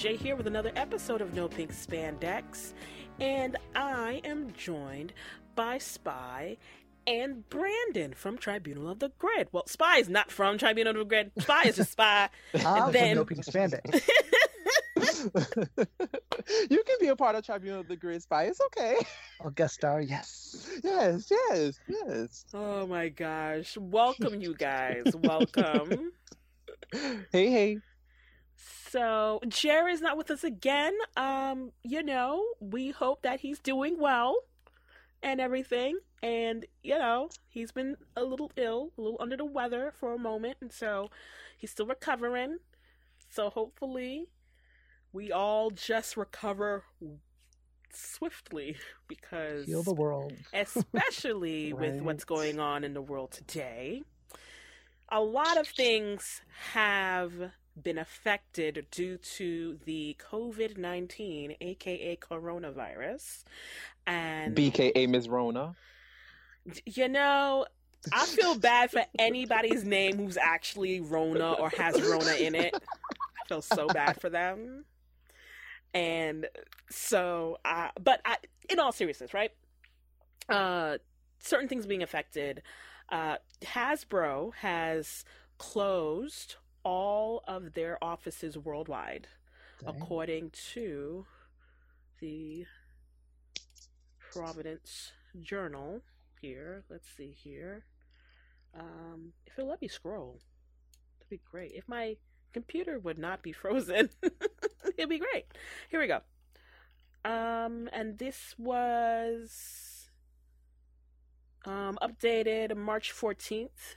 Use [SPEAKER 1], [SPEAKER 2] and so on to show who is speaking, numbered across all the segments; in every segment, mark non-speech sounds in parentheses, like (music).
[SPEAKER 1] J here with another episode of No Pink Spandex, and I am joined by Spy and Brandon from Tribunal of the Grid. Well, Spy is not from Tribunal of the Grid. Spy is just Spy.
[SPEAKER 2] I'm (laughs) ah,
[SPEAKER 1] and then
[SPEAKER 2] from No Pink Spandex. (laughs) (laughs)
[SPEAKER 3] you can be a part of Tribunal of the Grid Spy. It's okay.
[SPEAKER 2] I'll guest star, yes.
[SPEAKER 3] Yes, yes, yes.
[SPEAKER 1] oh my gosh! Welcome, you guys. Welcome.
[SPEAKER 3] Hey, hey.
[SPEAKER 1] So Jerry's not with us again. Um, you know, we hope that he's doing well and everything. And, you know, he's been a little ill, a little under the weather for a moment, and so he's still recovering. So hopefully we all just recover swiftly (laughs) because
[SPEAKER 2] Heal the world.
[SPEAKER 1] especially (laughs) with what's going on in the world today. A lot of things have been affected due to the COVID 19, aka coronavirus. And,
[SPEAKER 3] BKA Miss Rona.
[SPEAKER 1] you know, I feel bad for anybody's name who's actually Rona or has Rona in it. I feel so bad for them. And so, uh, but I, in all seriousness, right? Uh, certain things being affected. Uh, Hasbro has closed all of their offices worldwide,
[SPEAKER 2] Dang.
[SPEAKER 1] according to the Providence Journal. Here, let's see here. Um, if it'll let me scroll, that'd be great. If my computer would not be (laughs) frozen, (laughs) it'd be great. Here we go. Um, and this was um updated March fourteenth.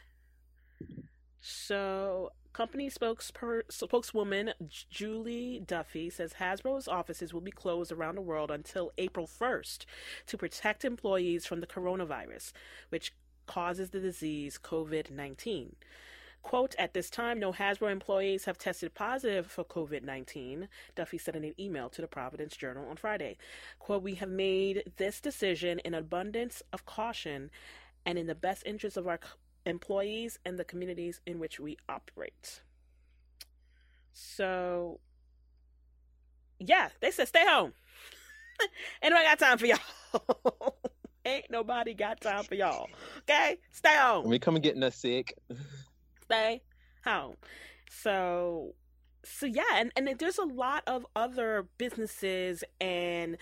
[SPEAKER 1] So, company spokesper- spokeswoman Julie Duffy says Hasbro's offices will be closed around the world until April 1st to protect employees from the coronavirus, which causes the disease COVID 19. Quote, at this time, no Hasbro employees have tested positive for COVID 19, Duffy said in an email to the Providence Journal on Friday. Quote, we have made this decision in abundance of caution and in the best interest of our employees and the communities in which we operate. So, yeah, they said stay home. (laughs) Ain't nobody got time for y'all. (laughs) Ain't nobody got time for y'all. Okay? Stay home
[SPEAKER 3] We come and getting us sick.
[SPEAKER 1] stay home. So so yeah, and, and there's a lot of other businesses and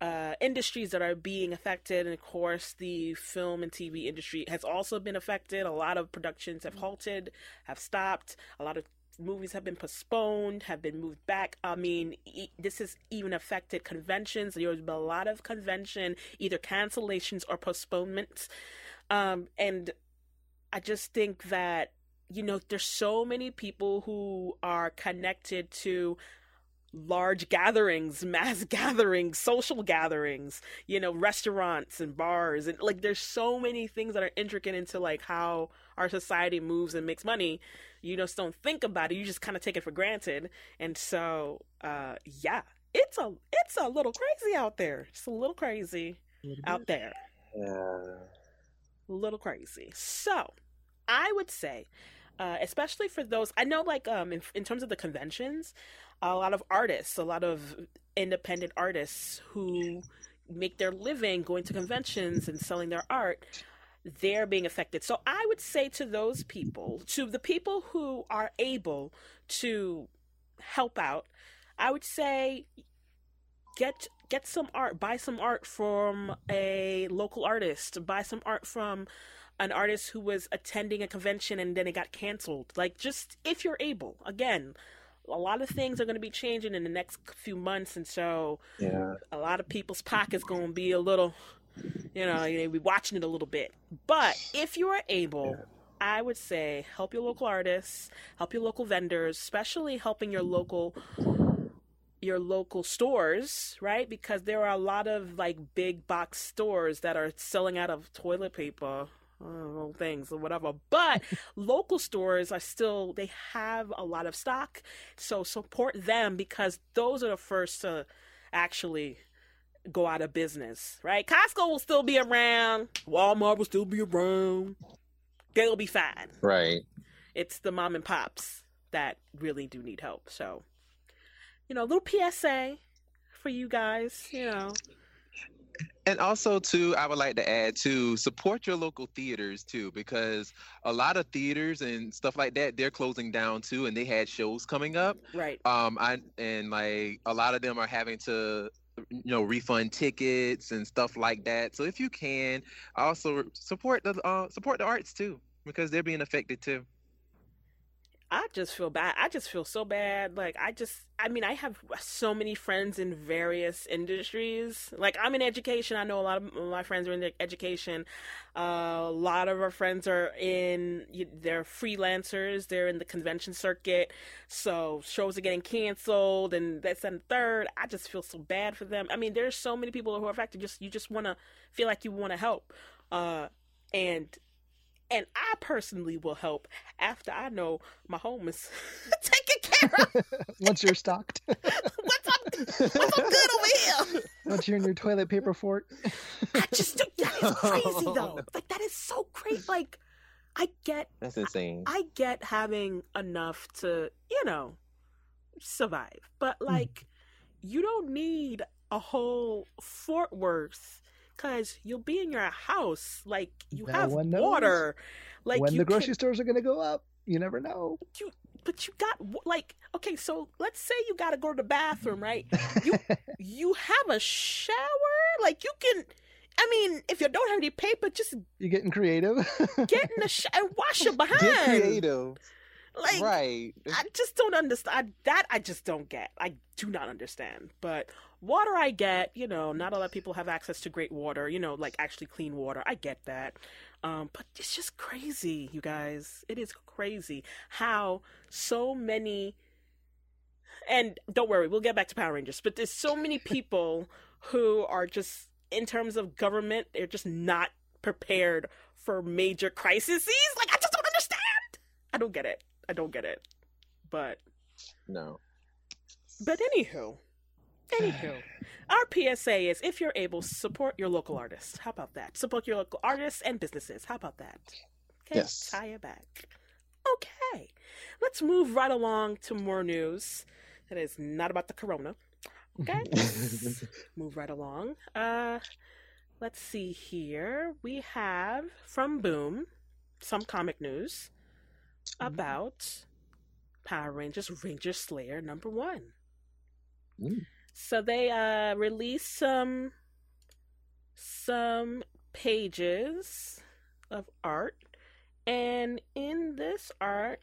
[SPEAKER 1] uh, industries that are being affected, and of course, the film and TV industry has also been affected. A lot of productions have halted, have stopped. A lot of movies have been postponed, have been moved back. I mean, e- this has even affected conventions. There's been a lot of convention either cancellations or postponements, um, and I just think that you know there's so many people who are connected to large gatherings (laughs) mass gatherings social gatherings you know restaurants and bars and like there's so many things that are intricate into like how our society moves and makes money. You just don't think about it. You just kind of take it for granted. And so uh yeah it's a it's a little crazy out there. It's a little crazy out there.
[SPEAKER 3] Yeah.
[SPEAKER 1] a little crazy. So, I would say, uh, especially for those, I know, like, um, in, in terms of the conventions, a lot of artists, a lot of independent artists who make their living going to conventions and selling their art, they're being affected. So, I would say to those people, to the people who are able to help out, I would say get get some art buy some art from a local artist buy some art from an artist who was attending a convention and then it got canceled like just if you're able again a lot of things are going to be changing in the next few months and so
[SPEAKER 3] Yeah.
[SPEAKER 1] a lot of people's pockets going to be a little you know you'll be watching it a little bit but if you are able
[SPEAKER 3] Yeah.
[SPEAKER 1] i would say help your local artists help your local vendors especially helping your local your local stores right because there are a lot of like big box stores that are selling out of toilet paper uh, things or whatever but (laughs) local stores are still they have a lot of stock so support them because those are the first to actually go out of business, right? Costco will still be around, Walmart will still be around. They'll be fine.
[SPEAKER 3] Right.
[SPEAKER 1] It's the mom and pops that really do need help. So you know, a little PSA for you guys. You know,
[SPEAKER 3] And also, too, I would like to add to support your local theaters too, because a lot of theaters and stuff like that they're closing down too, and they had shows coming up.
[SPEAKER 1] right?
[SPEAKER 3] Um, I and like a lot of them are having to, you know, refund tickets and stuff like that. So if you can, also support the uh, support the arts too, because they're being affected too.
[SPEAKER 1] I just feel bad. I just feel so bad. Like I just I mean, I have so many friends in various industries. Like I'm in education. I know a lot of my friends are in education. Uh, a lot of our friends are in they're freelancers. They're in the convention circuit. So shows are getting canceled and that's and third. I just feel so bad for them. I mean, there's so many people who are affected. Just you just want to feel like you want to help. Uh, and and I personally will help after I know my home is (laughs) taken care of. (laughs)
[SPEAKER 2] Once you're stocked,
[SPEAKER 1] What's up? What's up good over here?
[SPEAKER 2] once you're in your toilet paper fort.
[SPEAKER 1] I just that is crazy (laughs) though. Like that is so crazy. Like I get
[SPEAKER 3] That's insane.
[SPEAKER 1] I get having enough to, you know, survive. But hmm. like you don't need a whole Fort Worth because you'll be in your house. Like you
[SPEAKER 2] No
[SPEAKER 1] have water. Like
[SPEAKER 2] when
[SPEAKER 1] you
[SPEAKER 2] the grocery
[SPEAKER 1] can-
[SPEAKER 2] stores are gonna go up, you never know.
[SPEAKER 1] you but you got like okay so let's say you got to go to the bathroom right You- (laughs) you have a shower like you can i mean if you don't have any paper just
[SPEAKER 2] You're getting creative.
[SPEAKER 1] get in the shower and wash your (laughs) behind
[SPEAKER 3] Get creative,
[SPEAKER 1] like
[SPEAKER 3] right?
[SPEAKER 1] i just don't understand that i just don't get i do not understand but water i get you know not a lot of people have access to great water you know like actually clean water. I get that. Um, but it's just crazy you guys. It is crazy how so many and don't worry we'll get back to power rangers but there's so many people who are just in terms of government they're just not prepared for major crises. Like i just don't understand. I don't get it. I don't get it. But
[SPEAKER 3] No.
[SPEAKER 1] but anywho, anywho, our PSA is if you're able, support your local artists. How about that? Support your local artists and businesses. How about that? Okay,
[SPEAKER 3] Yes.
[SPEAKER 1] tie it back. Okay, let's move right along to more news that is not about the corona. Okay, (laughs) move right along. Uh, let's see here. We have from Boom some comic news about Power Rangers Ranger Slayer number one.
[SPEAKER 3] Mm.
[SPEAKER 1] So they uh released some some pages of art and in this art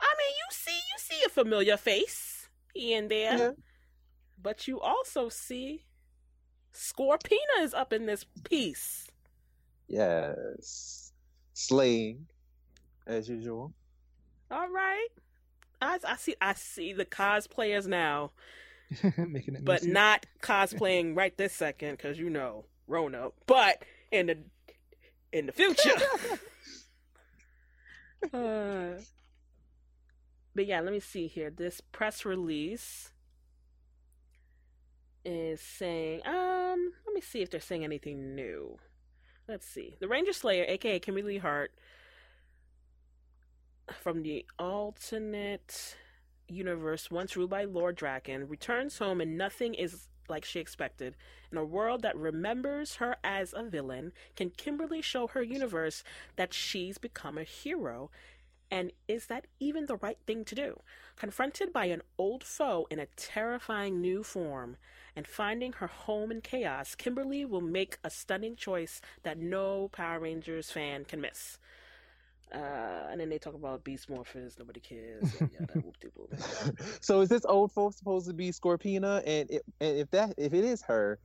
[SPEAKER 1] I mean you see you see a familiar face here and there.
[SPEAKER 3] Yeah.
[SPEAKER 1] But you also see Scorpina is up in this piece.
[SPEAKER 3] Yes. Slaying, as usual.
[SPEAKER 1] All right. I, I see I see the cosplayers now, (laughs)
[SPEAKER 2] Making it
[SPEAKER 1] but
[SPEAKER 2] messy.
[SPEAKER 1] not cosplaying right this second because you know Rona. But in the in the future. (laughs) uh, but yeah, let me see here. This press release is saying, um, let me see if they're saying anything new. Let's see. The Ranger Slayer, aka Kimberly Hart, from the alternate universe once ruled by Lord Drakkon, returns home and nothing is like she expected. In a world that remembers her as a villain, can Kimberly show her universe that she's become a hero? And is that even the right thing to do? Confronted by an old foe in a terrifying new form and finding her home in chaos, Kimberly will make a stunning choice that no Power Rangers fan can miss. Uh, and then they talk about Beast Morphers, nobody cares. And yeah, that whoop-de-whoop.
[SPEAKER 3] so is this old folks supposed to be Scorpina? And, it, and if that if it is her,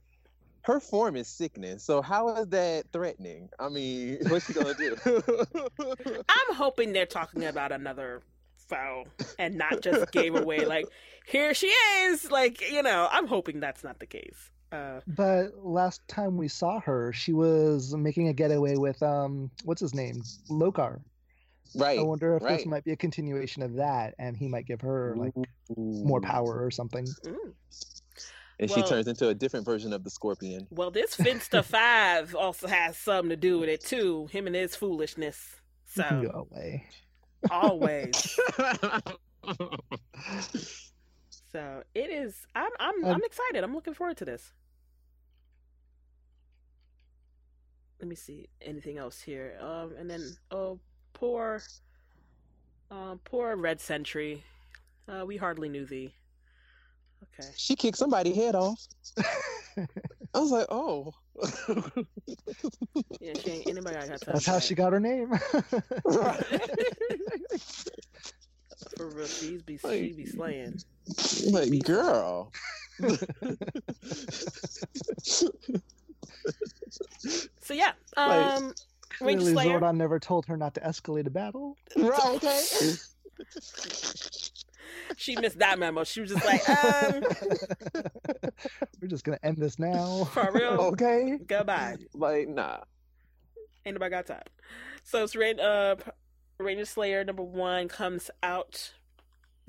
[SPEAKER 3] her form is sickness. So how is that threatening? I mean, (laughs) what's she gonna do? (laughs)
[SPEAKER 1] I'm hoping they're talking about another foe and not just gave away like here she is. Like you know, I'm hoping that's not the case. Uh,
[SPEAKER 2] But last time we saw her, she was making a getaway with um, what's his name, Lokar.
[SPEAKER 3] Right.
[SPEAKER 2] I wonder if
[SPEAKER 3] right.
[SPEAKER 2] this might be a continuation of that, and he might give her like more power or something.
[SPEAKER 1] mm.
[SPEAKER 3] And she turns into a different version of the scorpion.
[SPEAKER 1] Well, this Finster (laughs) Five also has something to do with it too. Him and his foolishness. So (laughs)
[SPEAKER 2] Go away.
[SPEAKER 1] always. (laughs) So it is. I'm I'm
[SPEAKER 2] Um,
[SPEAKER 1] I'm excited. I'm looking forward to this. Let me see anything else here. Um, and then oh, poor, um, poor Red Sentry. Uh, we hardly knew thee. Okay.
[SPEAKER 3] She kicked somebody's head off. (laughs) I was like, oh. (laughs)
[SPEAKER 1] Yeah, she ain't anybody got time.
[SPEAKER 2] That's how
[SPEAKER 1] that.
[SPEAKER 2] she got her name. (laughs)
[SPEAKER 1] For real, she's be she be slaying.
[SPEAKER 3] like, girl.
[SPEAKER 1] So yeah, um, Ranger
[SPEAKER 2] Clearly,
[SPEAKER 1] Slayer.
[SPEAKER 2] Zordon never told her not to escalate a battle.
[SPEAKER 3] right, okay. (laughs)
[SPEAKER 1] She missed that memo. She was just like, um, (laughs)
[SPEAKER 2] We're just gonna end this now.
[SPEAKER 1] for real, (laughs)
[SPEAKER 3] okay.
[SPEAKER 1] goodbye.
[SPEAKER 3] Like, nah.
[SPEAKER 1] Ain't nobody got time. So it's Rain, uh, Ranger Slayer number one comes out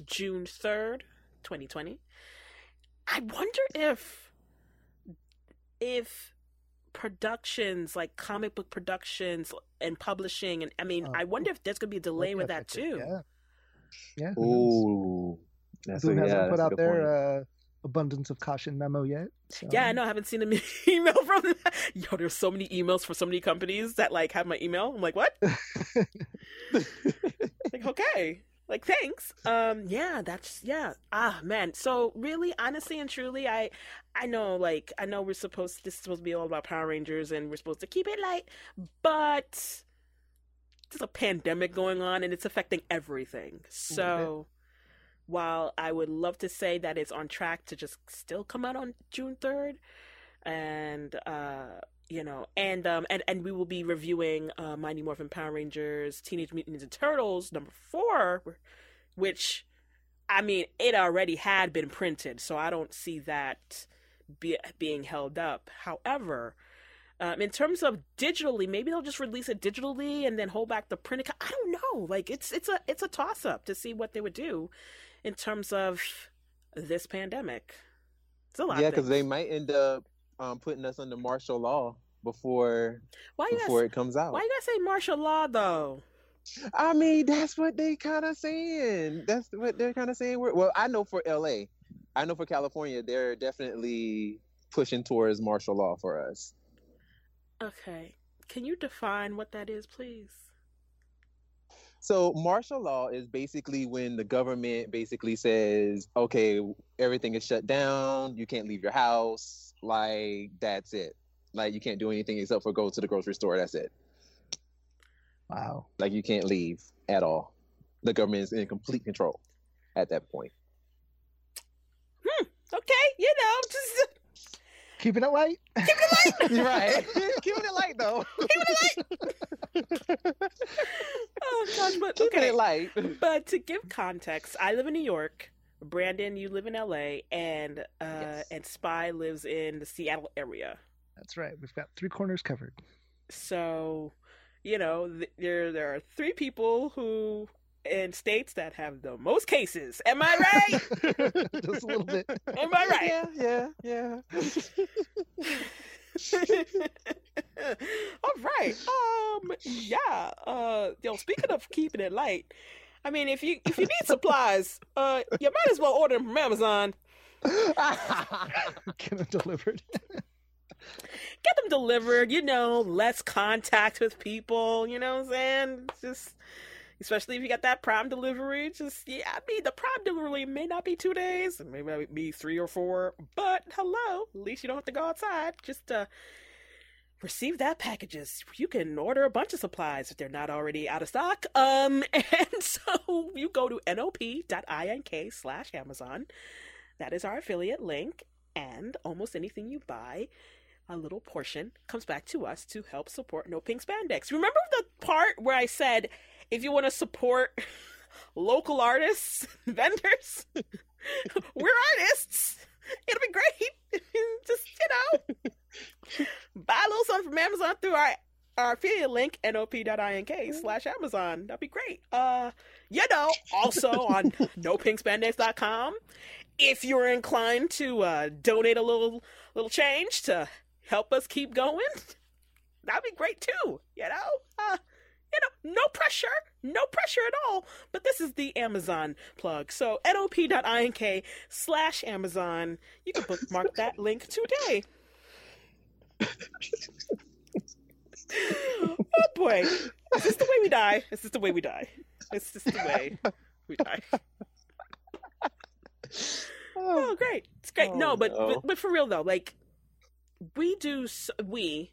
[SPEAKER 1] June third, twenty twenty. I wonder if if productions like comic book productions and publishing and I mean
[SPEAKER 2] Oh.
[SPEAKER 1] I wonder if there's gonna be a delay with that too.
[SPEAKER 2] Yeah. Yeah. who?
[SPEAKER 3] Ooh. That's
[SPEAKER 2] Who
[SPEAKER 3] a,
[SPEAKER 2] hasn't
[SPEAKER 3] yeah,
[SPEAKER 2] put
[SPEAKER 3] that's
[SPEAKER 2] out
[SPEAKER 3] good
[SPEAKER 2] their uh, abundance of caution memo yet? So,
[SPEAKER 1] Yeah, I know. I haven't seen an (laughs) email from them. Yo, there's so many emails for so many companies that like have my email. I'm like, what? (laughs) like, okay. Like, thanks. Um, yeah, that's yeah. Ah, man. So really, honestly and truly, I, I know, like, I know we're supposed. This is supposed to be all about Power Rangers, and we're supposed to keep it light, but there's a pandemic going on, and it's affecting everything. So. While I would love to say that it's on track to just still come out on June 3rd, and uh you know and um and and we will be reviewing uh mighty morphin power rangers teenage mutant ninja turtles number four which i mean it already had been printed so i don't see that be, being held up. However um, in terms of digitally maybe they'll just release it digitally and then hold back the printed co- i don't know. Like it's it's a it's a toss up to see what they would do in terms of this pandemic. It's a lot
[SPEAKER 3] Yeah, because they might end up um, putting us under martial law before
[SPEAKER 1] why
[SPEAKER 3] before
[SPEAKER 1] guys
[SPEAKER 3] it comes out.
[SPEAKER 1] Why you gotta say martial law though?
[SPEAKER 3] I mean, that's what they kind of saying. That's what they're kind of saying. Well, I know for LA, I know for California, they're definitely pushing towards martial law for us.
[SPEAKER 1] Okay, can you define what that is, please?
[SPEAKER 3] So martial law is basically when the government basically says, okay, everything is shut down, you can't leave your house, like that's it. Like you can't do anything except for go to the grocery store, that's it.
[SPEAKER 2] Wow.
[SPEAKER 3] Like you can't leave at all. The government is in complete control at that point.
[SPEAKER 1] Okay, you know, just (laughs)
[SPEAKER 2] Keeping it light. Keeping it light. (laughs)
[SPEAKER 3] right. (laughs) Keeping it light though. Keeping it light.
[SPEAKER 1] oh gosh, but
[SPEAKER 3] Keeping
[SPEAKER 1] okay.
[SPEAKER 3] it light.
[SPEAKER 1] But to give context, I live in New York. Brandon, you live in LA, and uh,
[SPEAKER 3] Yes.
[SPEAKER 1] and Spy lives in the Seattle area.
[SPEAKER 2] That's right. We've got three corners covered.
[SPEAKER 1] So, you know, th- there there are three people who in states that have the most cases. Am I right? (laughs)
[SPEAKER 2] Just a little bit.
[SPEAKER 1] Am I right?
[SPEAKER 3] Yeah, yeah, yeah. (laughs)
[SPEAKER 1] All right. Um. Yeah. Uh. Yo. Speaking of keeping it light, I mean, if you if you need supplies, uh, you might as well order them from Amazon. (laughs)
[SPEAKER 2] Get them delivered.
[SPEAKER 1] Get them delivered. You know, less contact with people. You know what I'm saying? Just. Especially if you got that prime delivery, just yeah. I mean, the prime delivery may not be two days, it may be three or four, but hello, at least you don't have to go outside. Just uh, receive that packages. You can order a bunch of supplies if they're not already out of stock. Um, (laughs) and so you go to nop.ink slash Amazon. That is our affiliate link, and almost anything you buy, a little portion comes back to us to help support No Pink Spandex. Remember the part where I said if you want to support (laughs) local artists, (laughs) vendors, (laughs) we're artists. It'll be great. Just, you know, buy a little something from Amazon through our our affiliate link, nop.ink slash Amazon. That'd be great. Uh, you know, also on nopinkspandex.com. If you're inclined to uh, donate a little little change to help us keep going, that'd be great too. You know, uh, You know, no pressure, no pressure at all. But this is the Amazon plug. So nop.ink slash Amazon. You can bookmark (laughs) that link today. oh boy. Is this the way we die? Is this the way we die? Is this the way we die? (laughs) Oh, great. It's great.
[SPEAKER 3] Oh,
[SPEAKER 1] no, but,
[SPEAKER 3] no.
[SPEAKER 1] but but for real though, like we do s we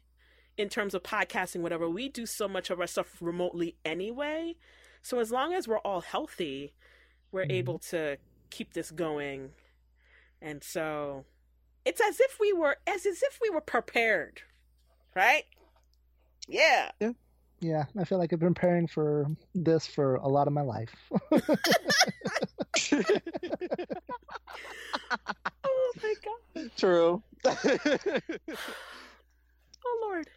[SPEAKER 1] in terms of podcasting whatever, we do so much of our stuff remotely anyway. So as long as we're all healthy, we're
[SPEAKER 2] Mhm.
[SPEAKER 1] able to keep this going. And so it's as if we were as, as if we were prepared. Right? Yeah.
[SPEAKER 2] Yeah, I feel like I've been preparing for this for a lot of my life. (laughs)
[SPEAKER 1] Oh my god.
[SPEAKER 3] True. (laughs)
[SPEAKER 1] Oh Lord.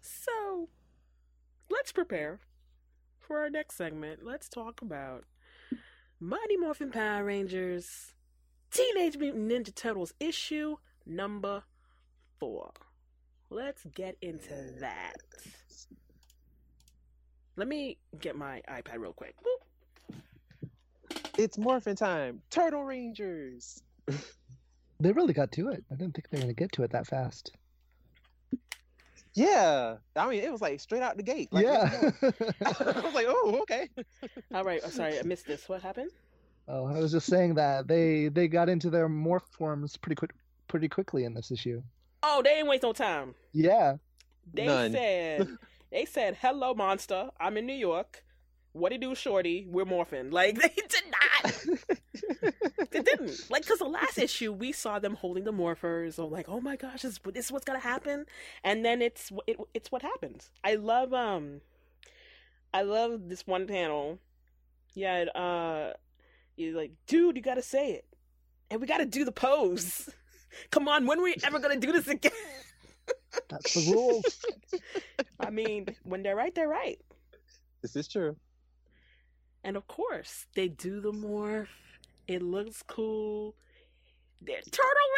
[SPEAKER 1] So let's prepare for our next segment. Let's talk about Mighty Morphin Power Rangers Teenage Mutant Ninja Turtles issue number four. Let's get into that. Let me get my iPad real quick. Boop.
[SPEAKER 3] it's morphin time. Turtle Rangers. (laughs)
[SPEAKER 2] They really got to it. I didn't think they were going to get to it that fast.
[SPEAKER 3] Yeah. I mean, it was like straight out the gate. Like,
[SPEAKER 2] yeah. (laughs) (laughs)
[SPEAKER 3] I was like, oh, okay.
[SPEAKER 1] All right. I'm sorry. I missed this. What happened?
[SPEAKER 2] oh, I was just saying that they they got into their morph forms pretty quick, pretty quickly in this issue.
[SPEAKER 1] Oh, they didn't waste no time.
[SPEAKER 2] Yeah.
[SPEAKER 1] They
[SPEAKER 3] None.
[SPEAKER 1] said, they said, "Hello, monster. I'm in New York. What do you do, shorty? We're morphing." Like (laughs) they did not. they didn't. Like, cause the last issue we saw them holding the morphers. Or like, oh my gosh, this, this is what's gonna happen. And then it's it, it's what happens. I love um, I love this one panel. Yeah, uh, you're like, dude, you gotta say it, and we gotta do the pose. (laughs) Come on, when are we ever gonna do this again?
[SPEAKER 2] That's the rules. (laughs)
[SPEAKER 1] I mean, when they're right, they're right.
[SPEAKER 3] This is true.
[SPEAKER 1] And of course, they do the morph. It looks cool. They're Turtle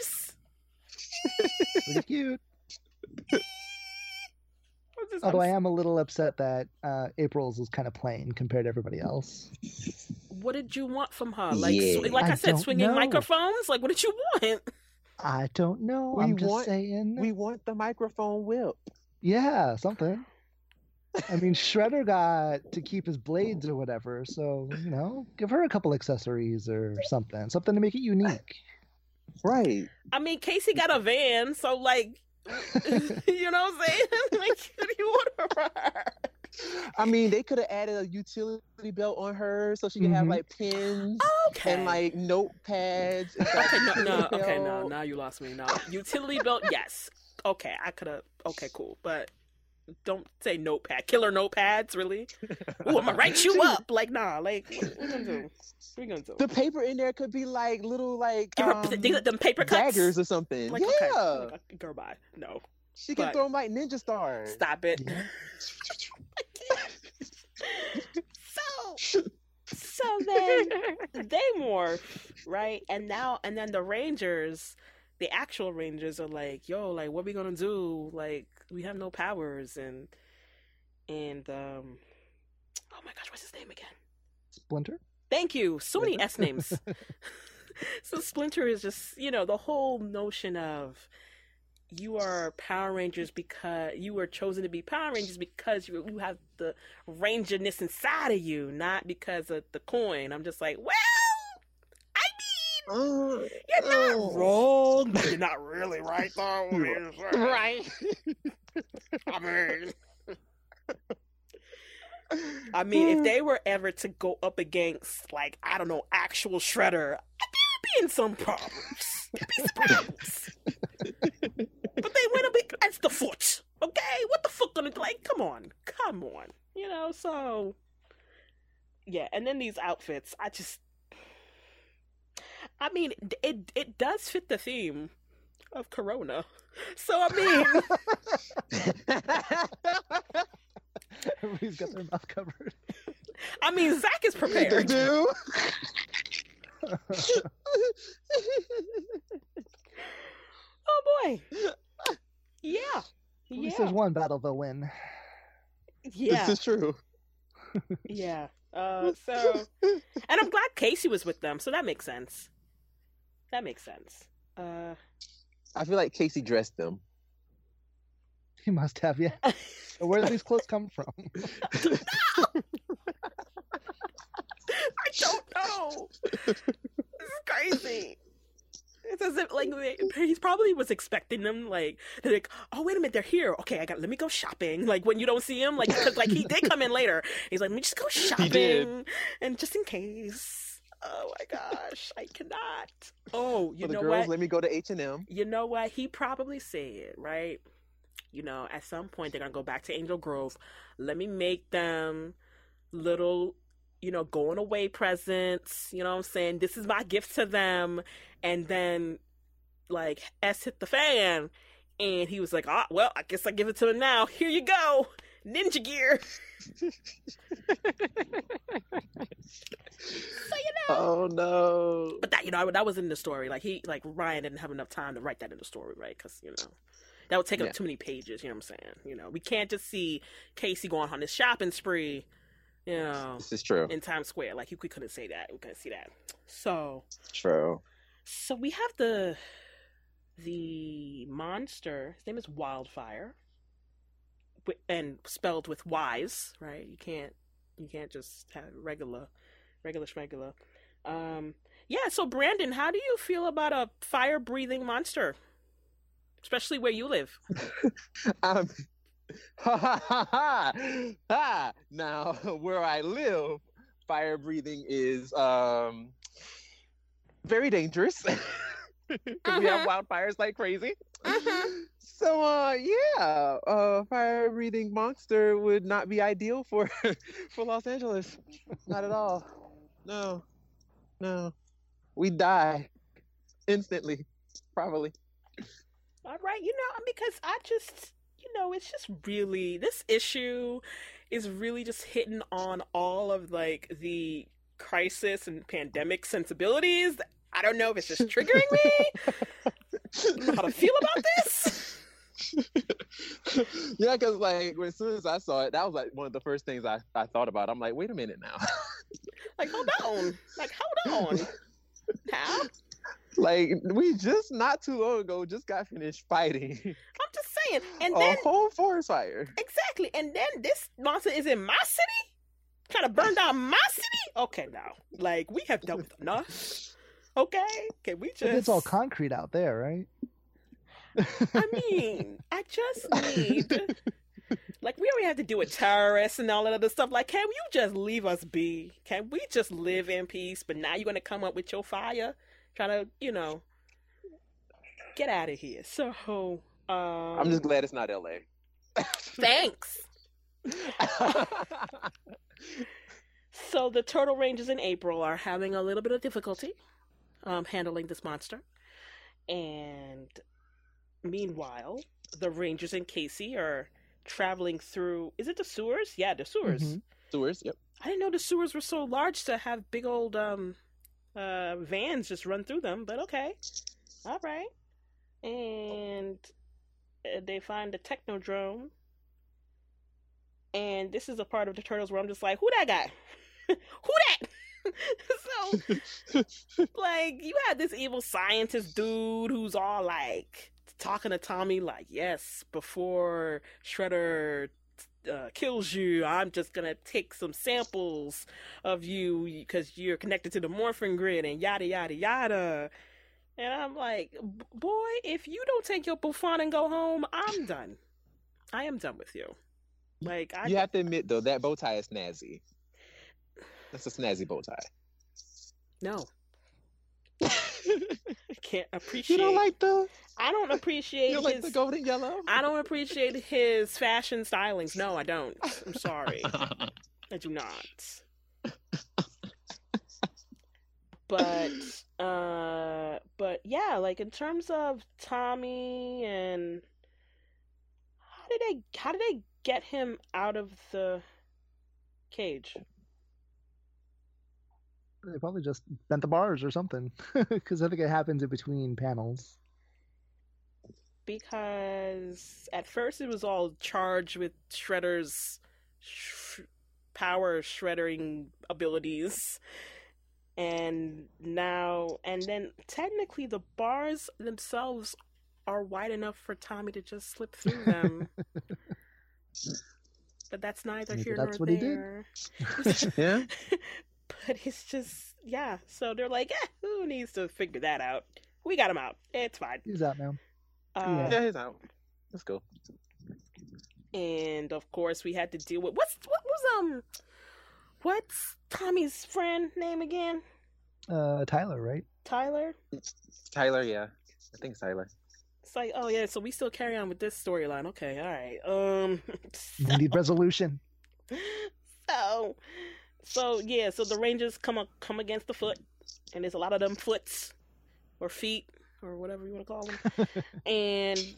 [SPEAKER 1] Rangers. (laughs)
[SPEAKER 2] Pretty cute. (laughs) Although I
[SPEAKER 1] I'm-
[SPEAKER 2] a little upset that uh, April's is kind of plain compared to everybody else.
[SPEAKER 1] What did you want from her? Like,
[SPEAKER 3] Yeah.
[SPEAKER 1] sw- like I,
[SPEAKER 2] I
[SPEAKER 1] said, swinging
[SPEAKER 2] know.
[SPEAKER 1] microphones. Like, what did you want?
[SPEAKER 2] I don't know.
[SPEAKER 3] We
[SPEAKER 2] I'm just
[SPEAKER 3] want-
[SPEAKER 2] saying.
[SPEAKER 3] We want the microphone whip.
[SPEAKER 2] Yeah, something. (laughs) I mean, Shredder got to keep his blades or whatever, so you know, give her a couple accessories or something, something to make it unique.
[SPEAKER 3] Right.
[SPEAKER 1] I mean, Casey got a van, so like, (laughs) (laughs) you know what I'm saying? like, what do you want from her?
[SPEAKER 3] I mean, they could have added a utility belt on her so she could have
[SPEAKER 2] Mhm.
[SPEAKER 3] like pins
[SPEAKER 1] Okay.
[SPEAKER 3] and like notepads. and
[SPEAKER 1] Okay, no, (laughs) no, okay, no, now you lost me. No, utility belt, yes. Okay, I could have. Okay, cool, but don't say notepad. Killer notepads, really? Ooh, I'm gonna (laughs) write you up. Like, nah, like, what we gonna do? What we gonna do?
[SPEAKER 3] The paper in there could be like little like
[SPEAKER 1] Give her
[SPEAKER 3] um,
[SPEAKER 1] them paper cuts.
[SPEAKER 3] daggers or something.
[SPEAKER 1] Like,
[SPEAKER 3] yeah,
[SPEAKER 1] okay, girl, bye. No,
[SPEAKER 3] she can
[SPEAKER 1] but-
[SPEAKER 3] throw them like ninja stars.
[SPEAKER 1] stop it. (laughs)
[SPEAKER 2] Yeah.
[SPEAKER 1] so, so then (laughs) they morph, right? And now, and then the Rangers, the actual Rangers are like, "Yo, like, what we gonna do? Like, we have no powers." And and um, oh my gosh, what's his name again?
[SPEAKER 2] Splinter?
[SPEAKER 1] Thank you. So many S names. (laughs) (laughs) so Splinter is just, you know, the whole notion of you are Power Rangers because you were chosen to be Power Rangers because you you have the rangerness inside of you, not because of the coin. I'm just like, well, I mean, mm, you're not
[SPEAKER 3] oh.
[SPEAKER 1] wrong, but (laughs) you're not really right though.
[SPEAKER 3] right.
[SPEAKER 1] I mean, I mean, if they were ever to go up against, like, I don't know, actual Shredder, there would be in some problems. There'd be some problems. but they went up against the foot. Okay, what the fuck gonna like? Come on, come on. You know, so yeah. And then these outfits, I just, I mean, it it, it does fit the theme of Corona. So I mean, (laughs)
[SPEAKER 2] Everybody's got their mouth covered.
[SPEAKER 1] I mean, Zach is prepared.
[SPEAKER 3] They
[SPEAKER 1] prepared.
[SPEAKER 3] do. (laughs)
[SPEAKER 1] Oh boy. Yeah.
[SPEAKER 2] At least
[SPEAKER 1] Yeah.
[SPEAKER 2] there's one battle they'll win.
[SPEAKER 1] Yeah,
[SPEAKER 3] This is true. (laughs)
[SPEAKER 1] yeah. Uh, (laughs) so, and I'm glad Casey was with them, so that makes sense. That makes sense. Uh,
[SPEAKER 3] I feel like Casey dressed them.
[SPEAKER 2] He must have, yeah. (laughs) Where did these clothes come from?
[SPEAKER 1] I don't know. This is crazy. It's as if like he probably was expecting them like they're like oh wait a minute they're here. Okay I got let me go shopping. (laughs) Like when you don't see him like because like he did come in later. He's like let me just go (laughs) shopping. And just in case. Oh my gosh I cannot. Oh you
[SPEAKER 3] For the
[SPEAKER 1] know
[SPEAKER 3] girls,
[SPEAKER 1] what?
[SPEAKER 3] let me go to H and M.
[SPEAKER 1] you know what? He probably said right you know at some point they're gonna go back to Angel Grove. Let me make them little you know going away presents you know what I'm saying? This is my gift to them. And then like S hit the fan and he was like ah well I guess I give it to him now. Here you go ninja gear. (laughs) So you know.
[SPEAKER 3] Oh no!
[SPEAKER 1] but that you know that was in the story. Like he like Ryan didn't have enough time to write that in the story right? Because you know that would take
[SPEAKER 3] Yeah.
[SPEAKER 1] up too many pages you know what I'm saying? You know we can't just see Casey going on his shopping spree you know
[SPEAKER 3] This is true.
[SPEAKER 1] in Times Square. Like we couldn't say that. We couldn't see that. So
[SPEAKER 3] True.
[SPEAKER 1] so we have the the monster. His name is Wildfire. And spelled with Y's right? You can't you can't just have regular regular schmegular um yeah so Brandon how do you feel about a fire breathing monster? Especially where you live. (laughs)
[SPEAKER 3] Um, ha ha ha ha! ha. Now, (laughs) where I live, fire breathing is um very dangerous. (laughs) 'Cause we have wildfires like crazy. (laughs) So uh yeah, uh fire breathing monster would not be ideal for for Los Angeles. Not at all. No. No. We die instantly. Probably.
[SPEAKER 1] All right, you know, because I just, know, it's just really this issue is really just hitting on all of like the crisis and pandemic sensibilities. I don't know if it's just (laughs) triggering me. I don't know how to feel about this. (laughs)
[SPEAKER 3] yeah, because like as soon as I saw it, that was like one of the first things I, I thought about. I'm like, wait a minute now.
[SPEAKER 1] Like, hold on. Like, hold on. (laughs) How?
[SPEAKER 3] Like we just not too long ago just got finished fighting (laughs)
[SPEAKER 1] I'm just saying. And
[SPEAKER 3] a
[SPEAKER 1] then
[SPEAKER 3] whole forest fire.
[SPEAKER 1] exactly. And then this monster is in my city, trying to burn down my city. Okay, now, like we have dealt with enough. Okay, can we just?
[SPEAKER 2] But it's all concrete out there, right?
[SPEAKER 1] I mean, I just (laughs) need. Like, we already have to deal with terrorists and all that other stuff. Like, can you just leave us be? Can we just live in peace? But now you're going to come up with your fire, trying to, you know, get out of here. So, um,
[SPEAKER 3] I'm just glad it's not LA.
[SPEAKER 1] thanks. (laughs) So, the Turtle Rangers in April are having a little bit of difficulty um, handling this monster. And meanwhile, the Rangers and Casey are traveling through. Is it the sewers? Yeah, the sewers.
[SPEAKER 2] Mhm.
[SPEAKER 3] Sewers, yep.
[SPEAKER 1] I didn't know the sewers were so large to have big old um uh vans just run through them, but okay. All right. And uh, they find the technodrome. And this is a part of the turtles where I'm just like, who that guy? (laughs) who that? (laughs) so (laughs) like you had this evil scientist dude who's all like talking to Tommy like, yes, before Shredder uh, kills you, I'm just gonna take some samples of you because you're connected to the Morphin Grid and yada yada yada. And I'm like, boy, if you don't take your bouffant and go home, I'm done. I am done with you. Like I
[SPEAKER 3] You have to admit though, that bow tie is snazzy. That's a snazzy bow tie.
[SPEAKER 1] no, (laughs) can't appreciate.
[SPEAKER 3] you don't like the
[SPEAKER 1] I don't appreciate
[SPEAKER 3] you don't like the golden yellow?
[SPEAKER 1] I don't appreciate his fashion stylings. No, I don't. I'm sorry. (laughs) I do not. But uh but yeah, like in terms of Tommy and how did they how did they get him out of the cage?
[SPEAKER 2] They probably just bent the bars or something, (laughs) because I think it happens in between panels.
[SPEAKER 1] Because at first it was all charged with Shredder's sh- power shredding abilities. And now, and then technically, the bars themselves are wide enough for Tommy to just slip through them. (laughs) but that's neither
[SPEAKER 2] Maybe
[SPEAKER 1] here
[SPEAKER 2] that's
[SPEAKER 1] nor
[SPEAKER 2] what he did.
[SPEAKER 1] there. (laughs)
[SPEAKER 3] Yeah.
[SPEAKER 1] But it's just, yeah. So they're like, eh, who needs to figure that out? We got him out. It's fine.
[SPEAKER 2] He's out now.
[SPEAKER 1] Uh,
[SPEAKER 3] Yeah, he's out. Let's go.
[SPEAKER 1] and of course we had to deal with what's what was um what's Tommy's friend name again?
[SPEAKER 2] Uh, Tyler, right?
[SPEAKER 1] Tyler.
[SPEAKER 3] Tyler, yeah. I think it's Tyler.
[SPEAKER 1] It's like, oh yeah, so we still carry on with this storyline. Okay, all right. Um, (laughs)
[SPEAKER 2] We need resolution. (laughs)
[SPEAKER 1] so, so yeah, so the Rangers come up, come against the foot, and there's a lot of them foots or feet or whatever you want to call them, (laughs) and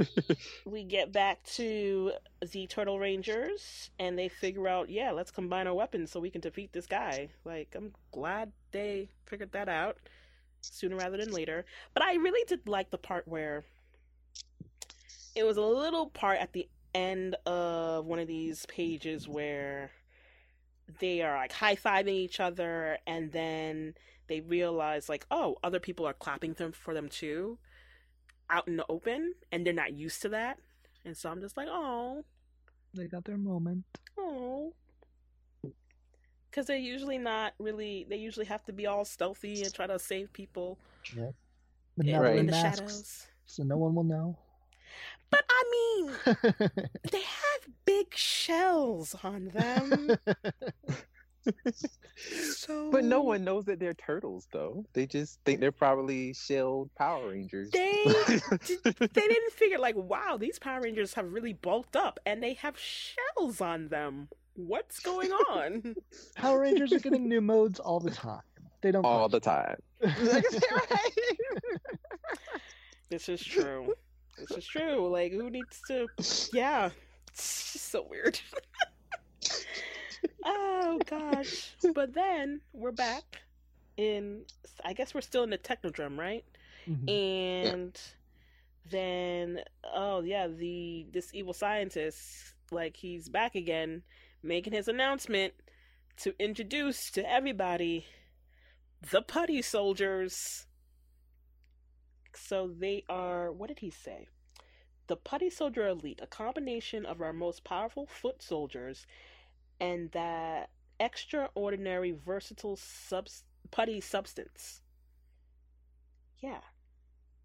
[SPEAKER 1] we get back to the Turtle Rangers, and they figure out, yeah, let's combine our weapons so we can defeat this guy. Like, I'm glad they figured that out sooner rather than later. But I really did like the part where it was a little part at the end of one of these pages where they are like high fiving each other and then they realize like oh other people are clapping them for them too out in the open and they're not used to that and so i'm just like oh
[SPEAKER 2] They got their moment.
[SPEAKER 1] oh because they're usually not really they usually have to be all stealthy and try to save people
[SPEAKER 2] Yep. But
[SPEAKER 1] in,
[SPEAKER 2] now they're
[SPEAKER 3] Right.
[SPEAKER 1] in
[SPEAKER 2] in
[SPEAKER 1] the
[SPEAKER 2] masks,
[SPEAKER 1] shadows
[SPEAKER 2] so no one will know.
[SPEAKER 1] But i mean (laughs) they have big shells on them (laughs) so
[SPEAKER 3] But no one knows that they're turtles, though. They just think they're probably shelled Power Rangers.
[SPEAKER 1] They (laughs) they didn't figure like, wow, these Power Rangers have really bulked up and they have shells on them. What's going on?
[SPEAKER 2] Power Rangers are getting new modes all the time. They don't.
[SPEAKER 3] all the time.
[SPEAKER 1] this is true. This is true. Like, who needs to? Yeah, it's just so weird. (laughs) oh gosh! But then we're back in. I guess we're still in the Technodrome, right?
[SPEAKER 2] Mhm.
[SPEAKER 1] and then oh yeah the this evil scientist like he's back again making his announcement to introduce to everybody the putty soldiers so they are what did he say the putty soldier elite a combination of our most powerful foot soldiers and that extraordinary versatile subs- putty substance yeah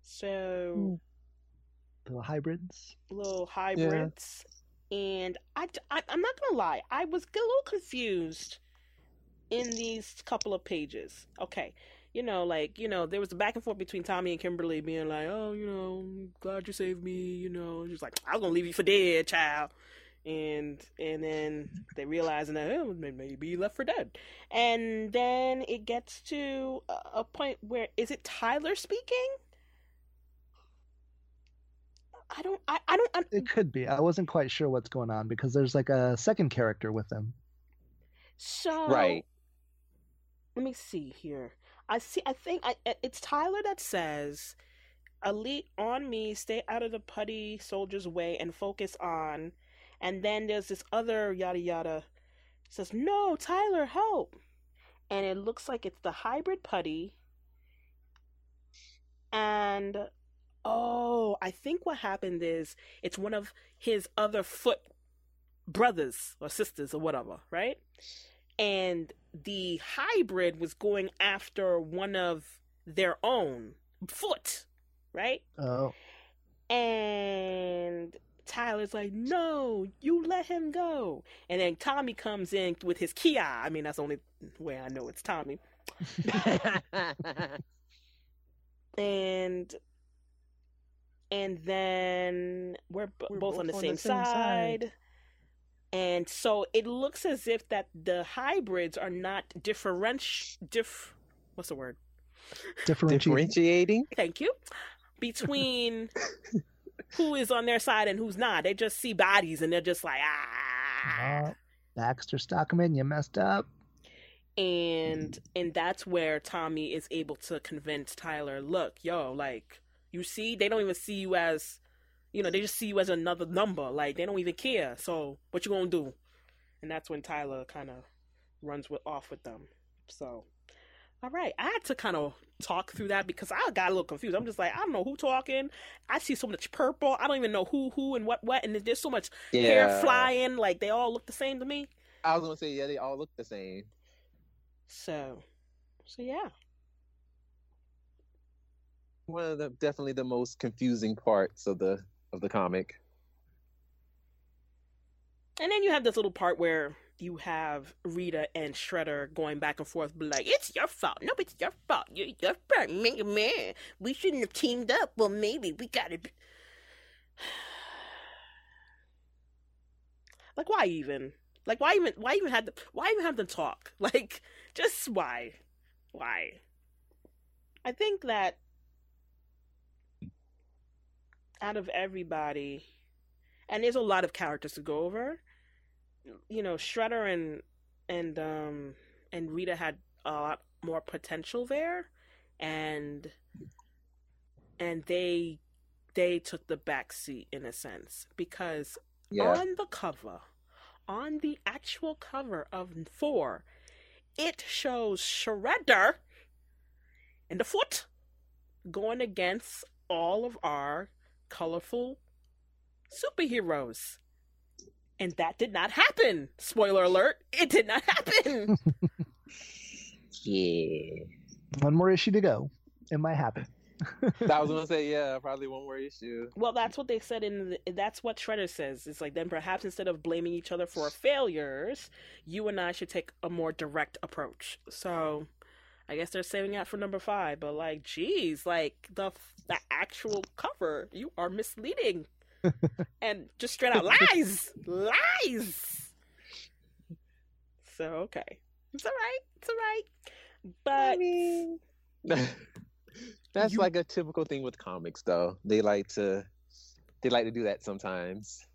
[SPEAKER 1] so.
[SPEAKER 2] Little hybrids.
[SPEAKER 1] little hybrids Yeah. and I, I i'm not gonna lie i was a little confused in these couple of pages okay you know like you know there was a back and forth between tommy and kimberly being like oh you know glad you saved me you know she's like i was gonna leave you for dead child and and then they realizing that oh, maybe you left for dead and then it gets to a- a point where is it tyler speaking i don't i, I don't I,
[SPEAKER 2] It could be. I wasn't quite sure what's going on because there's like a second character with them.
[SPEAKER 1] So
[SPEAKER 3] Right.
[SPEAKER 1] Let me see here. I see. I think I, it's Tyler that says, "Elite on me, stay out of the putty soldier's way, and focus on." And then there's this other yada yada. Says, "No, Tyler, help!" And it looks like it's the hybrid putty. And oh, I think what happened is it's one of his other foot brothers or sisters or whatever, right? And the hybrid was going after one of their own foot, right?
[SPEAKER 2] Oh,
[SPEAKER 1] And Tyler's like, "No, you let him go." And then Tommy comes in with his Kia. I mean, that's the only way I know it's Tommy. (laughs) And and then we're, b-
[SPEAKER 3] We're
[SPEAKER 1] both,
[SPEAKER 3] both
[SPEAKER 1] on the
[SPEAKER 3] on
[SPEAKER 1] same,
[SPEAKER 3] the same
[SPEAKER 1] side.
[SPEAKER 3] side.
[SPEAKER 1] And so it looks as if that the hybrids are not differenti diff what's the word?
[SPEAKER 2] differentiate.
[SPEAKER 3] Differentiating.
[SPEAKER 1] Thank you. Between (laughs) who is on their side and who's not. They just see bodies and they're just like ah
[SPEAKER 2] Uh, Baxter Stockman, you messed up.
[SPEAKER 1] and and that's where Tommy is able to convince Tyler, look, yo, like you see, they don't even see you as you know, they just see you as another number. Like they don't even care. So what you gonna do? and that's when Tyler kind of runs with off with them. So, all right, I had to kind of talk through that because I got a little confused. I'm just like, I don't know who talking. I see so much purple. I don't even know who, who, and what, what, and there's so much hair flying. Like they all look the same to me.
[SPEAKER 3] I was gonna say, yeah, they all look the same.
[SPEAKER 1] So, so yeah.
[SPEAKER 3] One of the definitely the most confusing parts of the of the comic.
[SPEAKER 1] And then you have this little part where you have Rita and Shredder going back and forth, be like, "It's your fault. No, it's your fault. You're your fault, man. Man, we shouldn't have teamed up. Well, maybe we gotta." (sighs) Like, why even? Like, why even? Why even had? To, why even have them talk? (laughs) Like, just why? Why? I think that out of everybody, and there's a lot of characters to go over. You know, Shredder and and um and Rita had a lot more potential there, and and they they took the back seat in a sense because yeah. on the cover, on the actual cover of four, it shows Shredder in the foot going against all of our colorful superheroes. And that did not happen. Spoiler alert, it did not happen. (laughs)
[SPEAKER 3] yeah.
[SPEAKER 2] One more issue to go. It might happen. (laughs)
[SPEAKER 3] I was gonna say, (laughs) yeah, probably one more issue.
[SPEAKER 1] Well, that's what they said in. The, that's what Shredder says. It's like then perhaps instead of blaming each other for failures, you and I should take a more direct approach. So, I guess they're saving out for number five. But like, geez, like the the actual cover, you are misleading, (laughs) and just straight out lies, lies. So okay, it's all right, it's all right, but. I mean... (laughs)
[SPEAKER 3] That's you... like a typical thing with comics, though. They like to they like to do that sometimes.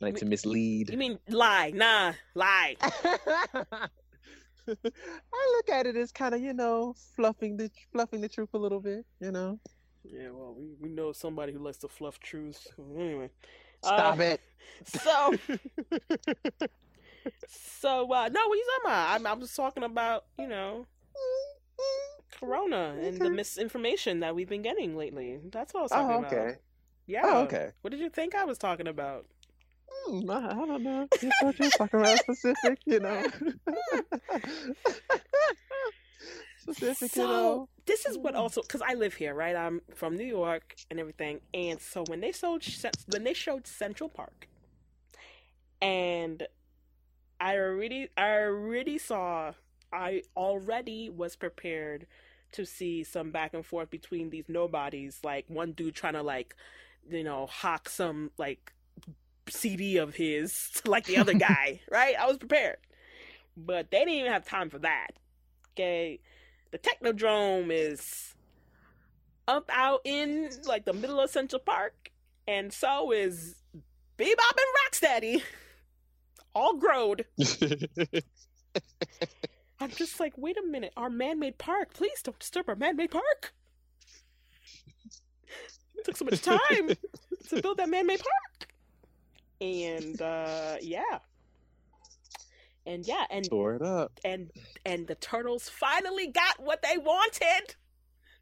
[SPEAKER 3] Like mean, to mislead.
[SPEAKER 1] You mean lie? Nah, lie. (laughs) (laughs)
[SPEAKER 3] I look at it as kind of you know fluffing the fluffing the truth a little bit, you know.
[SPEAKER 1] Yeah, well, we, we know somebody who likes to fluff truths. Anyway,
[SPEAKER 3] stop uh, it. (laughs)
[SPEAKER 1] So, so uh, no, what you talking about? I'm, I'm just talking about you know Corona and the misinformation that we've been getting lately. That's what I was talking oh, okay. about. Yeah.
[SPEAKER 3] Oh, okay.
[SPEAKER 1] What did you think I was talking about?
[SPEAKER 3] Hmm, I don't know. You thought you talking about specific, you know. (laughs) specific,
[SPEAKER 1] so,
[SPEAKER 3] you know.
[SPEAKER 1] This is what also because I live here, right? I'm from New York and everything, and so when they showed when they showed Central Park, and I already I already saw I already was prepared to see some back and forth between these nobodies, like one dude trying to like, you know, hawk some like CD of his (laughs) like the other guy, (laughs) right? I was prepared. But they didn't even have time for that. Okay. The Technodrome is up out in like the middle of Central Park, and so is Bebop and Rocksteady. (laughs) All growed. I'm just like, wait a minute, our man-made park. Please don't disturb our man-made park. It took so much time to build that man-made park. And uh yeah. And yeah, and
[SPEAKER 3] Tore it up.
[SPEAKER 1] and and the turtles finally got what they wanted.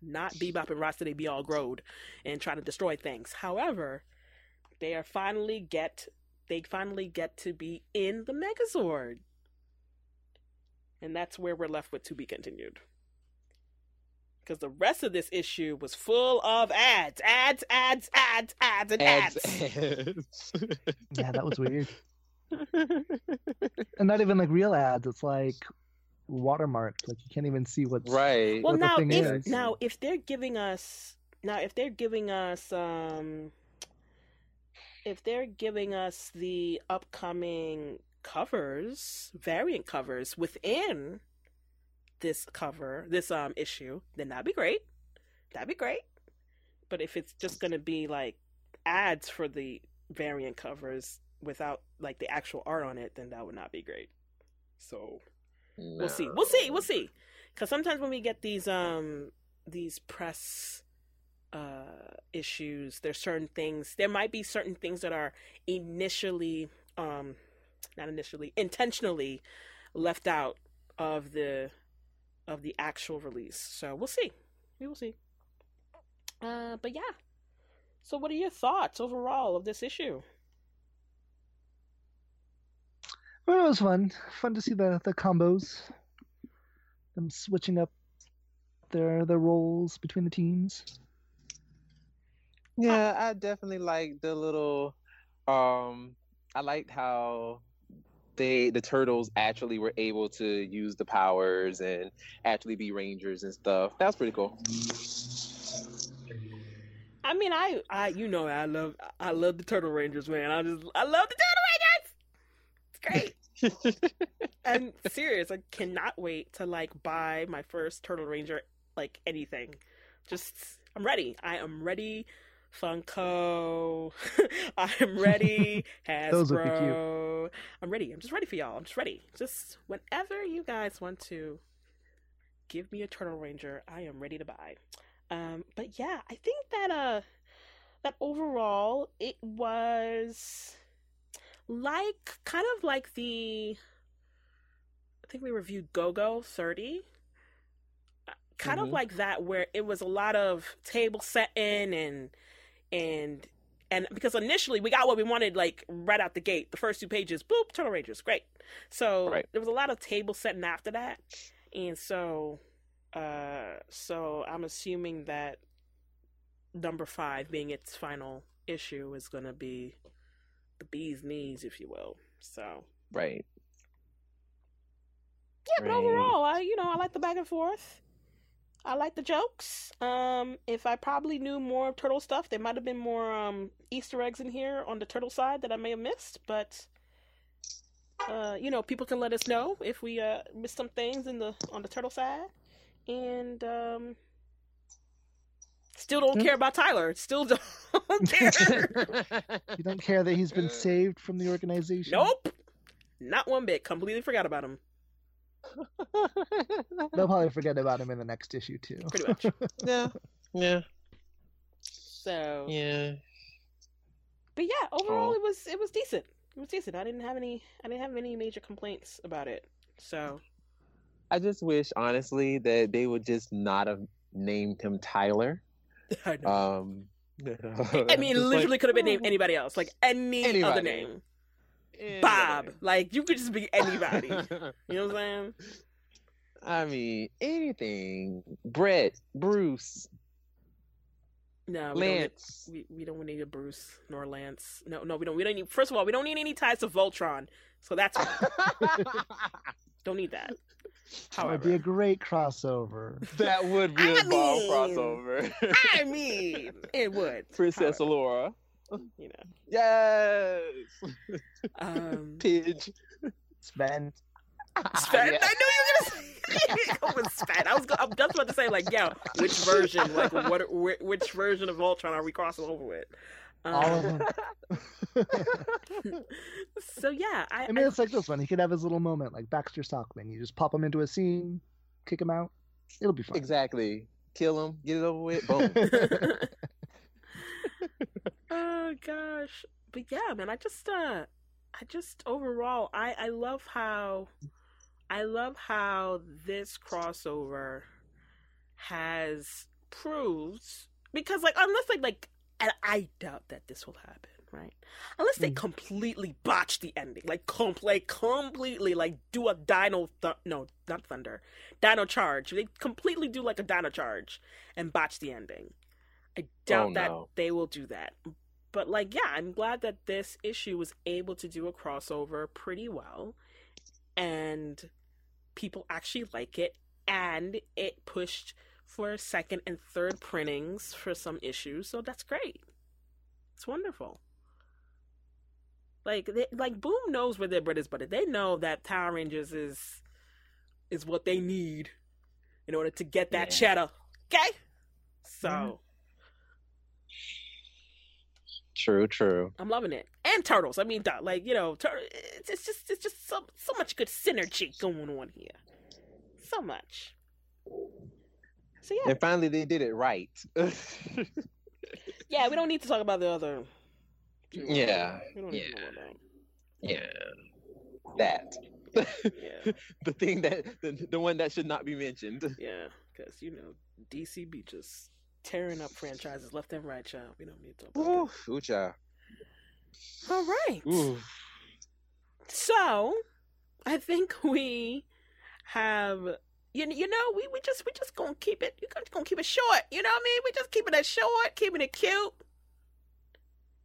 [SPEAKER 1] Not Bebop and Rocksteady be all growed and trying to destroy things. However, they are finally get they finally get to be in the Megazord. And that's where we're left with to be continued. Because the rest of this issue was full of ads, ads, ads, ads, ads, and ads. ads. (laughs)
[SPEAKER 2] yeah, that was weird. (laughs) and not even like real ads. It's like watermarked. Like you can't even see what's
[SPEAKER 3] right.
[SPEAKER 1] Well, what now if is. now if they're giving us now if they're giving us um if they're giving us the upcoming covers, variant covers within this cover, this um issue, then that'd be great. That'd be great. But if it's just gonna be like ads for the variant covers without like the actual art on it, then that would not be great. So no. we'll see. We'll see. We'll see. Because sometimes when we get these um these press uh issues, there's certain things. There might be certain things that are initially um not initially, intentionally left out of the of the actual release. So we'll see. We will see. Uh, but yeah. So, what are your thoughts overall of this issue?
[SPEAKER 2] Well, it was fun. Fun to see the the combos, them switching up their their roles between the teams.
[SPEAKER 3] Yeah, I definitely like the little. Um, I liked how they the turtles actually were able to use the powers and actually be rangers and stuff. That was pretty cool.
[SPEAKER 1] I mean, I, I, you know, I love, I love the Turtle Rangers, man. I just, I love the Turtle Rangers. It's great. (laughs) I'm serious. I cannot wait to like buy my first Turtle Ranger, like anything. Just, I'm ready. I am ready. Funko. (laughs) I'm ready. (laughs) Hasbro.
[SPEAKER 2] Those would be cute.
[SPEAKER 1] I'm ready. I'm just ready for y'all. I'm just ready. Just whenever you guys want to give me a Turtle Ranger, I am ready to buy. Um, but yeah, I think that uh that overall it was like kind of like the I think we reviewed Go Go 30. Uh, Kind of
[SPEAKER 3] Mhm.
[SPEAKER 1] like that where it was a lot of table setting and and and because initially we got what we wanted like right out the gate. The first two pages, boop, Turtle Rangers, great. So
[SPEAKER 3] Right.
[SPEAKER 1] there was a lot of table setting after that. And so uh so I'm assuming that number 5 being its final issue is going to be the bee's knees if you will. So
[SPEAKER 3] Right.
[SPEAKER 1] yeah, but overall, I you know I like the back and forth. I like the jokes. Um, if I probably knew more turtle stuff, there might have been more um Easter eggs in here on the turtle side that I may have missed. But uh, you know, people can let us know if we uh missed some things in the on the turtle side, and um, still don't
[SPEAKER 3] Hmm.
[SPEAKER 1] care about Tyler. Still (laughs) don't care. (laughs)
[SPEAKER 2] You don't care that he's been saved from the organization.
[SPEAKER 1] nope, not one bit. Completely forgot about him.
[SPEAKER 2] They'll (laughs) probably forget about him in the next issue too.
[SPEAKER 1] Pretty much.
[SPEAKER 3] yeah. (laughs) Yeah.
[SPEAKER 1] So
[SPEAKER 3] Yeah.
[SPEAKER 1] but yeah, overall
[SPEAKER 3] Oh.
[SPEAKER 1] it was it was decent. It was decent. I didn't have any I didn't have any major complaints about it. So
[SPEAKER 3] I just wish, honestly, that they would just not have named him Tyler. (laughs)
[SPEAKER 1] I know.
[SPEAKER 3] Um,
[SPEAKER 1] I mean,
[SPEAKER 3] just like,
[SPEAKER 1] literally could have been named anybody else, like any other name.
[SPEAKER 3] Anybody.
[SPEAKER 1] Bob, like you could just be anybody. you know what I'm (laughs) saying?
[SPEAKER 3] I mean, anything. Brett, Bruce,
[SPEAKER 1] No, we don't, need,
[SPEAKER 3] Lance.
[SPEAKER 1] we, we don't need a Bruce nor Lance. No, no, we don't. We don't need. First of all, we don't need any ties to Voltron, so that's (laughs) don't need that.
[SPEAKER 2] That would be a great crossover. (laughs)
[SPEAKER 3] that would be
[SPEAKER 1] I
[SPEAKER 3] a bomb
[SPEAKER 1] mean-
[SPEAKER 3] crossover.
[SPEAKER 1] I mean, it would.
[SPEAKER 3] Princess
[SPEAKER 1] However,
[SPEAKER 3] Allura. (laughs)
[SPEAKER 1] you know.
[SPEAKER 3] Yes.
[SPEAKER 1] Um, (laughs)
[SPEAKER 3] Pidge.
[SPEAKER 2] Sven.
[SPEAKER 1] Sven.
[SPEAKER 3] Yeah.
[SPEAKER 1] I knew you were gonna say go with Sven. I was go- I'm just about to say like, yeah, which version, like what, wh- which version of Voltron are we crossing over with? Um,
[SPEAKER 2] All of them. (laughs)
[SPEAKER 1] so yeah, I,
[SPEAKER 2] I mean, it's like this one. He could have his little moment, like Baxter Stockman. You just pop him into a scene, kick him out. It'll be fun.
[SPEAKER 3] Exactly. Kill him. Get it over with. Boom.
[SPEAKER 1] Oh gosh, but yeah, man, I just uh, I just overall, I I love how, I love how this crossover has proved because like unless like like and I doubt that this will happen, right? Unless they
[SPEAKER 2] Mm.
[SPEAKER 1] completely botch the ending, like complete, completely like do a Dino, th- no, not Thunder, Dino Charge. They completely do like a Dino Charge and botch the ending. I doubt
[SPEAKER 3] Oh,
[SPEAKER 1] that
[SPEAKER 3] no.
[SPEAKER 1] they will do that. But like, yeah, I'm glad that this issue was able to do a crossover pretty well, and people actually like it, and it pushed for second and third printings for some issues, so that's great. It's wonderful. Like, they, like Boom knows where their bread is buttered. They know that Power Rangers is is what they need in order to get that
[SPEAKER 3] Yeah.
[SPEAKER 1] cheddar. Okay, so.
[SPEAKER 2] Mhm.
[SPEAKER 3] True, true.
[SPEAKER 1] I'm loving it. And turtles. I mean, like you know, tur- it's, it's just it's just so so much good synergy going on here. So much. So yeah,
[SPEAKER 3] And finally, they did it right.
[SPEAKER 1] yeah. We don't need to talk about the other.
[SPEAKER 3] Yeah,
[SPEAKER 1] We don't need to
[SPEAKER 3] yeah. yeah. that.
[SPEAKER 1] Yeah, (laughs)
[SPEAKER 3] the thing that the, the one that should not be mentioned.
[SPEAKER 1] yeah, because you know DCB just tearing up franchises left and right, child. We don't need to talk about
[SPEAKER 3] Ooh, ooh, child.
[SPEAKER 1] All right.
[SPEAKER 3] Ooh.
[SPEAKER 1] So, I think we have you, you know we, we just we just gonna keep it you just gonna keep it short. You know what I mean? We just keeping it short, keeping it cute,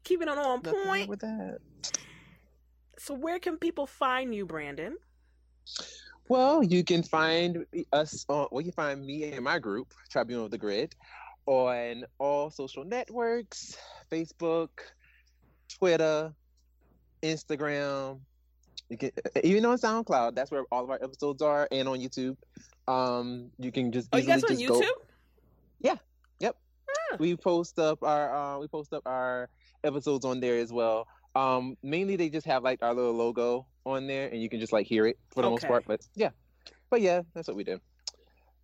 [SPEAKER 1] keeping it on
[SPEAKER 3] Nothing
[SPEAKER 1] point.
[SPEAKER 3] with that.
[SPEAKER 1] So, where can people find you, Brandon?
[SPEAKER 3] Well, you can find us on, well, you can find me and my group, Tribunal of the Grid, on all social networks Facebook, Twitter, Instagram. You can even on SoundCloud. That's where all of our episodes are, and on YouTube. Um, you can just
[SPEAKER 1] Oh, you guys on
[SPEAKER 3] just go-
[SPEAKER 1] YouTube?
[SPEAKER 3] we post up our uh, we post up our episodes on there as well. Um, mainly they just have like our little logo on there, and you can just like hear it for the most part. But yeah, but yeah, that's what we do.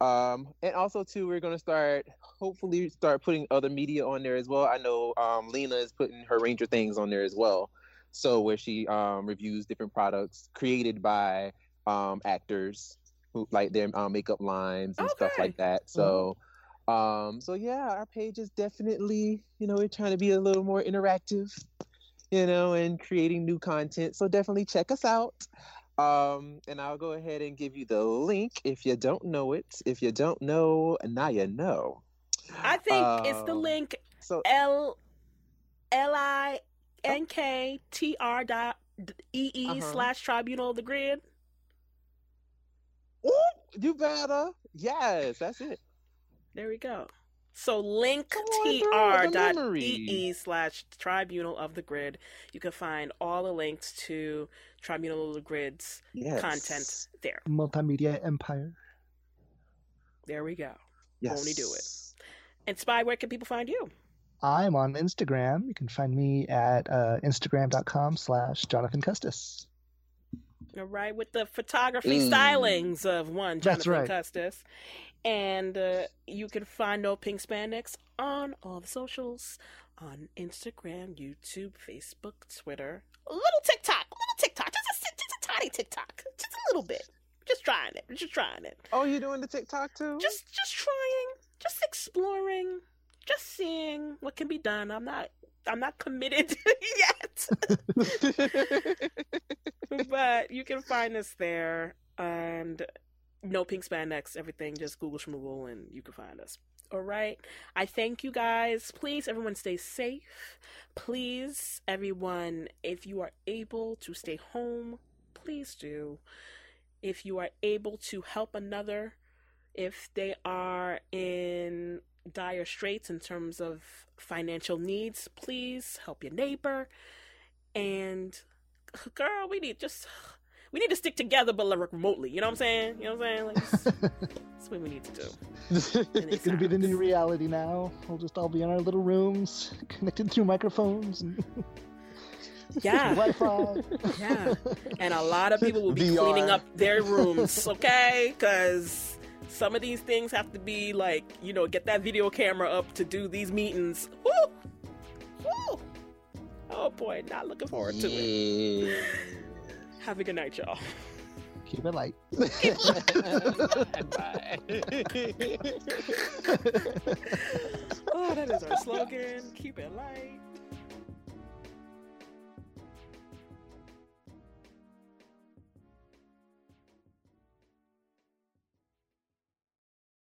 [SPEAKER 3] Um, and also too, we're gonna start hopefully start putting other media on there as well. I know um, Lena is putting her Ranger things on there as well. So where she um, reviews different products created by um, actors who like their um, makeup lines and stuff like that. So. Um, so yeah, our page is definitely, you know, we're trying to be a little more interactive, you know, and creating new content. So definitely check us out. Um, and I'll go ahead and give you the link if you don't know it. If you don't know, now you know.
[SPEAKER 1] I think it's the
[SPEAKER 3] Um,
[SPEAKER 1] link
[SPEAKER 3] So
[SPEAKER 1] L L I N K T R dot E E
[SPEAKER 3] Uh-huh.
[SPEAKER 1] slash Tribunal of the Grid.
[SPEAKER 3] Ooh, you better. Yes, that's it.
[SPEAKER 1] There we go. So link tr dot
[SPEAKER 3] memory.
[SPEAKER 1] slash Tribunal of the Grid. You can find all the links to Tribunal of the Grid's
[SPEAKER 3] Yes.
[SPEAKER 1] content there.
[SPEAKER 2] Multimedia empire.
[SPEAKER 1] There we go.
[SPEAKER 3] Yes.
[SPEAKER 1] Only do it. And Spy, where can people find you?
[SPEAKER 2] I'm on Instagram. You can find me at uh, instagram.com slash Jonathan Custis.
[SPEAKER 1] All right, with the photography
[SPEAKER 3] Mm.
[SPEAKER 1] stylings of one
[SPEAKER 2] That's
[SPEAKER 1] Jonathan
[SPEAKER 2] right.
[SPEAKER 1] Custis. And uh, you can find No Pink Spandex on all the socials on Instagram, YouTube, Facebook, Twitter, a little TikTok, a little TikTok, just a, just a tiny TikTok, just a little bit. Just trying it, just trying it.
[SPEAKER 3] Oh, you're doing the TikTok too?
[SPEAKER 1] Just just trying, just exploring, just seeing what can be done. I'm not I'm not committed (laughs) yet. (laughs) but you can find us there and no pink spandex everything just google schmoogle and you can find us. All right. I thank you guys. Please everyone stay safe. Please everyone if you are able to stay home please do. If you are able to help another if they are in dire straits in terms of financial needs please help your neighbor. And girl, we need just we need to stick together, but like remotely. You know what I'm saying? You know what I'm saying? Like, that's, (laughs) what we need to do.
[SPEAKER 2] It's going to be the new reality now. We'll just all be in our little rooms, (laughs) connected through microphones and (laughs)
[SPEAKER 1] Yeah,
[SPEAKER 2] Wi-Fi.
[SPEAKER 1] yeah. And a lot of people will be
[SPEAKER 3] VR.
[SPEAKER 1] cleaning up their rooms, okay? Because some of these things have to be like, you know, get that video camera up to do these meetings. Woo! Woo! Oh boy, not looking forward to it.
[SPEAKER 3] Yeah.
[SPEAKER 1] Have a good night, y'all.
[SPEAKER 2] Keep it light.
[SPEAKER 3] Bye. (laughs) (laughs)
[SPEAKER 1] Oh, that is our slogan. Keep it light.